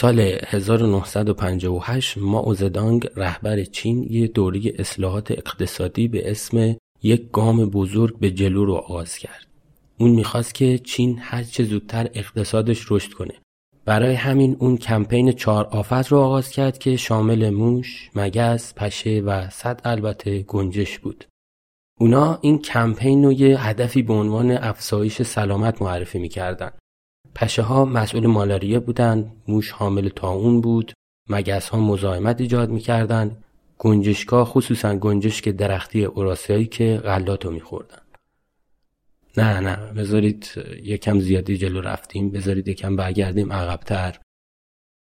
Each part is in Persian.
سال 1958 ما زدانگ رهبر چین یه دوره اصلاحات اقتصادی به اسم یک گام بزرگ به جلو رو آغاز کرد. اون می‌خواست که چین هر چه زودتر اقتصادش رشد کنه. برای همین اون کمپین چهار آفت رو آغاز کرد که شامل موش، مگس، پشه و صد البته گنجش بود. اونا این کمپین رو یه هدفی به عنوان افزایش سلامت معرفی می‌کردن. پشه ها مسئول مالاریا بودن، موش حامل تاون بود، مگس ها مزاحمت ایجاد می‌کردن، گنجشکا خصوصا گنجشک درختی اوراسیایی که غلات رو میخوردن. نه نه بذارید یکم زیادی جلو رفتیم بذارید یکم برگردیم عقبتر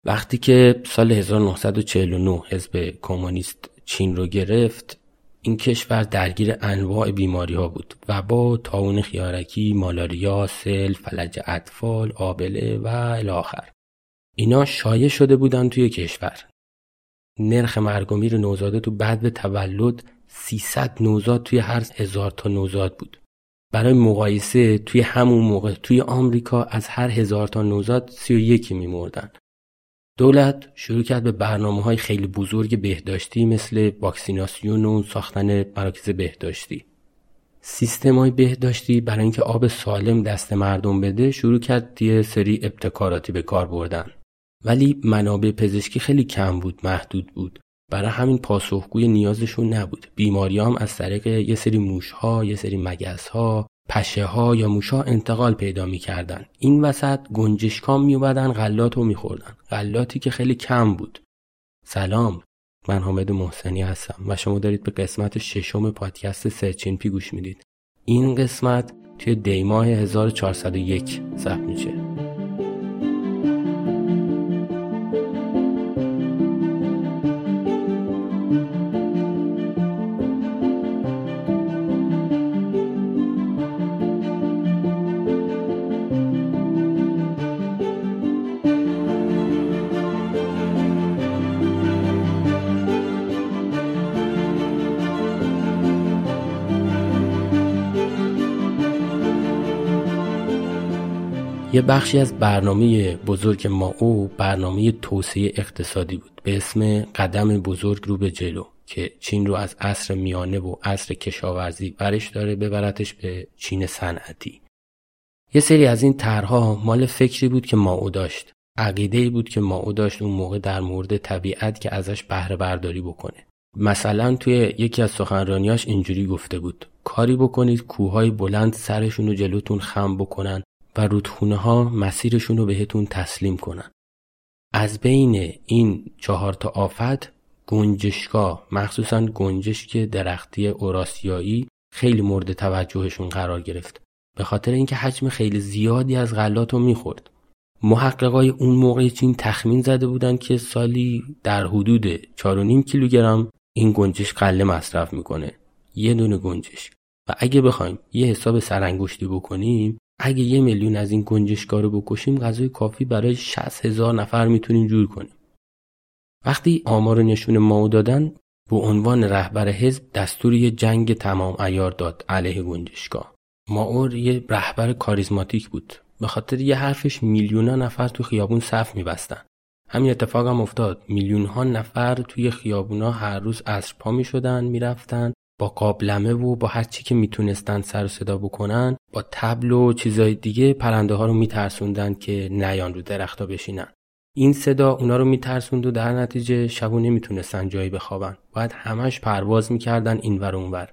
وقتی که سال 1949 حزب کمونیست چین رو گرفت این کشور درگیر انواع بیماری ها بود وبا تاون خیارکی مالاریا سل فلج اطفال آبله و الاخر اینا شایع شده بودن توی کشور. نرخ مرگ و میر نوزاده تو بعد به تولد 300 نوزاد توی هر هزار تا نوزاد بود. برای مقایسه توی همون موقع توی آمریکا از هر هزار تا نوزاد 31 میمردن. دولت شروع کرد به برنامه های خیلی بزرگ بهداشتی مثل واکسیناسیون و ساختن مراکز بهداشتی. سیستم های بهداشتی برای اینکه آب سالم دست مردم بده شروع کرد یه سری ابتکاراتی به کار بردن. ولی منابع پزشکی خیلی کم بود محدود بود. برای همین پاسخگوی نیازشون نبود. بیماری هم از طریق یه سری موشها یه سری مگزها پشه ها یا موشها انتقال پیدا می‌کردن. این وسط گنجشکام میومدن غلات رو میخوردن. غلاتی که خیلی کم بود. سلام من حامد محسنی هستم و شما دارید به قسمت ششم پادکست سرچین پی گوش می‌دید. این قسمت توی دیماه 1401 ثبت میشه. یه بخشی از برنامه بزرگ ما او برنامه توسعه اقتصادی بود به اسم قدم بزرگ رو به جلو که چین رو از عصر میانه و عصر کشاورزی برش داره ببرتش به چین صنعتی. یه سری از این طرحها مال فکری بود که ما او داشت. عقیده ای بود که ما او داشت اون موقع در مورد طبیعت که ازش بهره برداری بکنه. مثلا توی یکی از سخنرانیاش اینجوری گفته بود. کاری بکنید کوههای بلند سرشون رو جلوتون خم بکنن. و رودخونه ها مسیرشون رو بهتون تسلیم کنن. از بین این چهار تا آفت گنجشگاه مخصوصا گنجشک درختی اوراسیایی خیلی مورد توجهشون قرار گرفت. به خاطر اینکه حجم خیلی زیادی از غلات رو می‌خورد. محققای اون موقع چین تخمین زده بودن که سالی در حدود 4.5 کیلوگرم این گنجش قله مصرف می‌کنه. یه دونه گنجش و اگه بخوایم یه حساب سرانگشتی بکنیم اگه یه میلیون از این گنجشکا رو بکشیم غذای کافی برای 60 هزار نفر می‌تونیم جور کنیم. وقتی آمار نشون ماو دادن به عنوان رهبر حزب دستور یه جنگ تمام ایار داد علیه گنجشکا ماور یه رهبر کاریزماتیک بود. به خاطر یه حرفش میلیون نفر تو خیابون صف میبستن. همین اتفاق هم افتاد. میلیون ها نفر توی خیابونا هر روز عصر پا می‌شدن می‌رفتن. با قابلمه و با هر چی که می‌تونستن سر و صدا بکنن با تبل و چیزای دیگه پرنده ها رو میترسوندن که نیان رو درختا بشینن. این صدا اونا رو میترسوند و در نتیجه شبو نمی‌تونستن جایی بخوابن. باید همش پرواز می‌کردن اینور اونور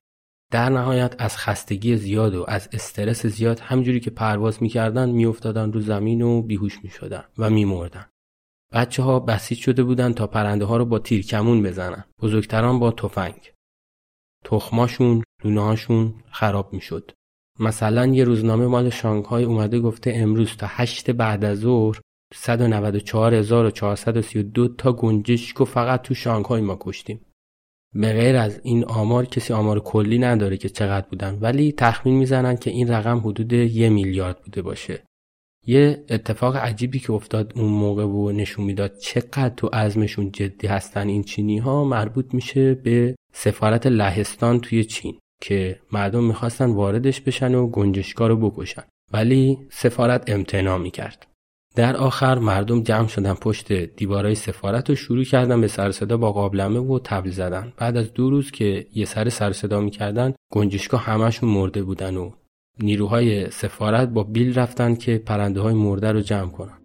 در نهایت از خستگی زیاد و از استرس زیاد همجوری که پرواز می‌کردن میافتادن رو زمین و بیهوش می‌شدن و میمردن. بچه ها بسیج شده بودن تا پرنده ها رو با تیرکمون بزنن. بزرگتران با تفنگ. تخماشون لونهاشون خراب می‌شد. مثلا یه روزنامه مال شانگهای اومده گفته امروز تا هشت بعد از ظهر 194432 تا گنجشک و فقط تو شانگهای ما کشتیم. به غیر از این آمار کسی آمار کلی نداره که چقدر بودن ولی تخمین می‌زنن که این رقم حدود یه میلیارد بوده باشه. یه اتفاق عجیبی که افتاد اون موقع و نشون می‌داد چقدر تو عزمشون جدی هستن این چینی ها مربوط میشه به سفارت لهستان توی چین که مردم می‌خواستن واردش بشن و گنجشکا رو بکشن. ولی سفارت امتناع می‌کرد. در آخر مردم جمع شدن پشت دیوارای سفارت و شروع کردن به سر صدا با قابلمه و تبل زدن. بعد از دو روز که یه سر سر صدا می‌کردن گنجشکا همشون مرده بودن و نیروهای سفارت با بیل رفتن که پرنده های مرده رو جمع کنن.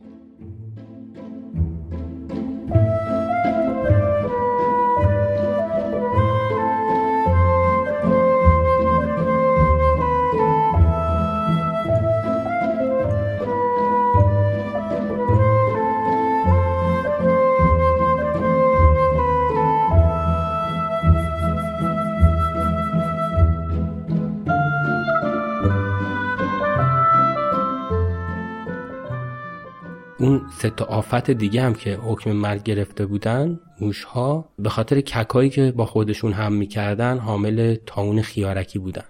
تا آفت دیگه هم که حکم مرگ گرفته بودن موشها به خاطر ککایی که با خودشون هم می‌کردن حامل تاون خیارکی بودن.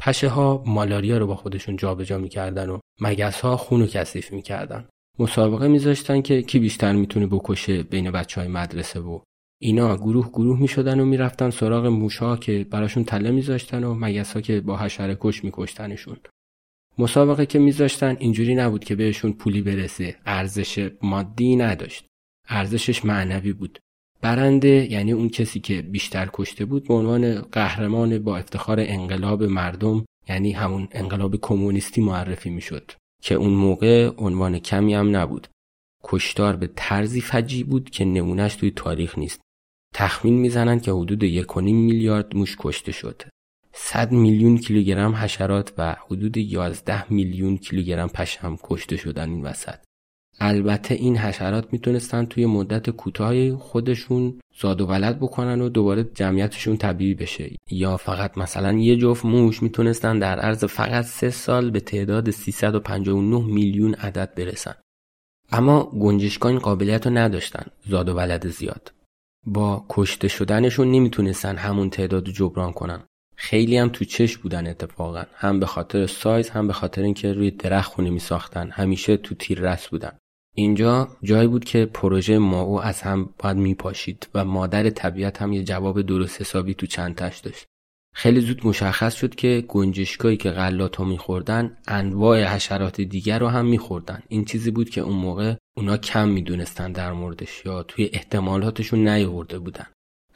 پشه ها مالاریا رو با خودشون جابجا می‌کردن و مگس ها خون و کثیف می‌کردن. مسابقه میذاشتن که کی بیشتر می‌تونه بکشه بین بچه های مدرسه و اینا. گروه گروه می‌شدن و می‌رفتن سراغ موشها که براشون تله میذاشتن و مگس ها که با حشره کش میکشتنشون. مسابقه که میذاشتن اینجوری نبود که بهشون پولی برسه. ارزش مادی نداشت. ارزشش معنوی بود. برنده یعنی اون کسی که بیشتر کشته بود به عنوان قهرمان با افتخار انقلاب مردم یعنی همون انقلاب کمونیستی معرفی می‌شد که اون موقع عنوان کمی هم نبود. کشتار به طرزی فجی بود که نمونهش توی تاریخ نیست. تخمین می‌زنند که حدود یک میلیارد موش کشته شد. 100 میلیون کیلوگرم حشرات و حدود 11 میلیون کیلوگرم پشم کشته شدن این وسط. البته این حشرات می‌تونستن توی مدت کوتاه خودشون زاد و ولد بکنن و دوباره جمعیتشون طبیعی بشه. یا فقط مثلا یه جفت موش می‌تونستن در عرض فقط سه سال به تعداد 359 میلیون عدد برسن. اما گنجشکان این قابلیت رو نداشتن زاد و ولد زیاد. با کشته شدنشون نمی‌تونستن همون تعداد جبران کنن. خیلی هم تو چش بودن اتفاقا. هم به خاطر سایز هم به خاطر اینکه روی درخت خونه می ساختن همیشه تو تیر رس بودن. اینجا جایی بود که پروژه ماو از هم باید می پاشید و مادر طبیعت هم یه جواب درست حسابی تو چند تش داشت. خیلی زود مشخص شد که گنجشکایی که غلات ها میخوردن انواع حشرات دیگر رو هم میخوردن. این چیزی بود که اون موقع اونا کم می‌دونستن در موردش یا توی احتمالاتشون نیورده بودن.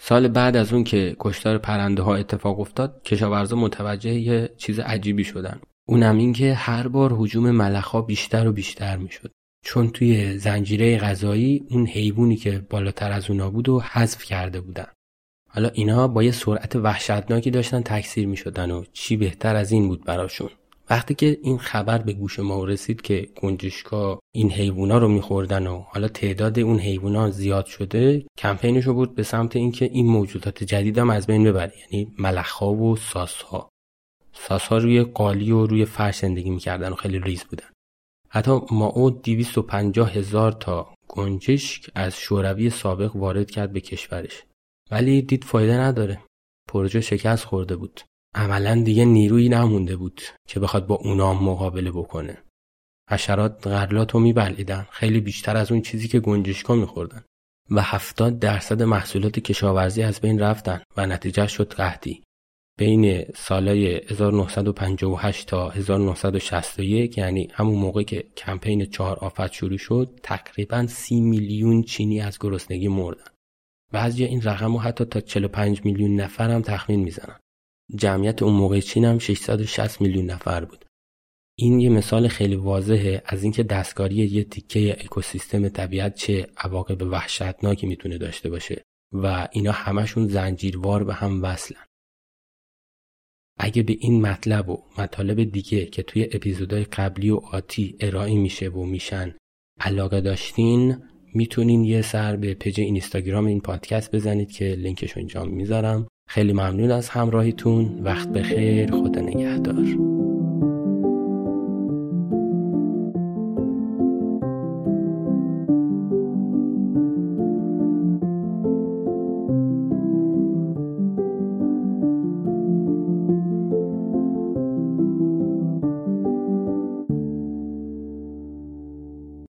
سال بعد از اون که کشتار پرنده ها اتفاق افتاد کشاورزا متوجه یه چیز عجیبی شدن. اونم این که هر بار حجوم ملخ بیشتر و بیشتر می‌شد. چون توی زنجیره غذایی اون حیوانی که بالاتر از اونا بود و حذف کرده بودن. حالا اینا با یه سرعت وحشتناکی داشتن تکثیر می شدن و چی بهتر از این بود براشون. وقتی که این خبر به گوش ما رسید که گنجشکا این حیوونا رو میخوردن و حالا تعداد اون حیوونا زیاد شده کمپینش رو بود به سمت اینکه این موجودات جدید هم از بین ببره یعنی ملخها و ساسها. ساسها روی قالی و روی فرش زندگی می‌کردن و خیلی ریز بودن. حتی ما او 250 هزار تا گنجشک از شوروی سابق وارد کرد به کشورش. ولی دید فایده نداره. پروژه شکست خورده بود. عملا دیگه نیرویی نمونده بود که بخواد با اونا مقابله بکنه. حشرات غرلات رو میبلیدن خیلی بیشتر از اون چیزی که گنجشکا میخوردن. و هفتاد درصد محصولات کشاورزی از بین رفتن و نتیجه شد قحطی. بین سالای 1958 تا 1961 یعنی همون موقع که کمپین چهار آفت شروع شد تقریبا سی میلیون چینی از گرسنگی مردن. بعضی این رقم رو حتی تا 45 میلیون نفر هم تخمین می‌زنن. جمعیت اون موقع چین هم 660 میلیون نفر بود. این یه مثال خیلی واضحه از اینکه دستکاری یه تیکه اکوسیستم طبیعت چه عواقب وحشتناکی می‌تونه داشته باشه و اینا همشون زنجیروار به هم وصلن. اگه به این مطلب و مطالب دیگه که توی اپیزودهای قبلی و آتی ارائه میشه و میشن علاقه داشتین می‌تونین یه سر به page اینستاگرام این پادکست بزنید که لینکش اینجا می‌ذارم. خیلی ممنون از همراهیتون. وقت بخیر. خدا نگهدار.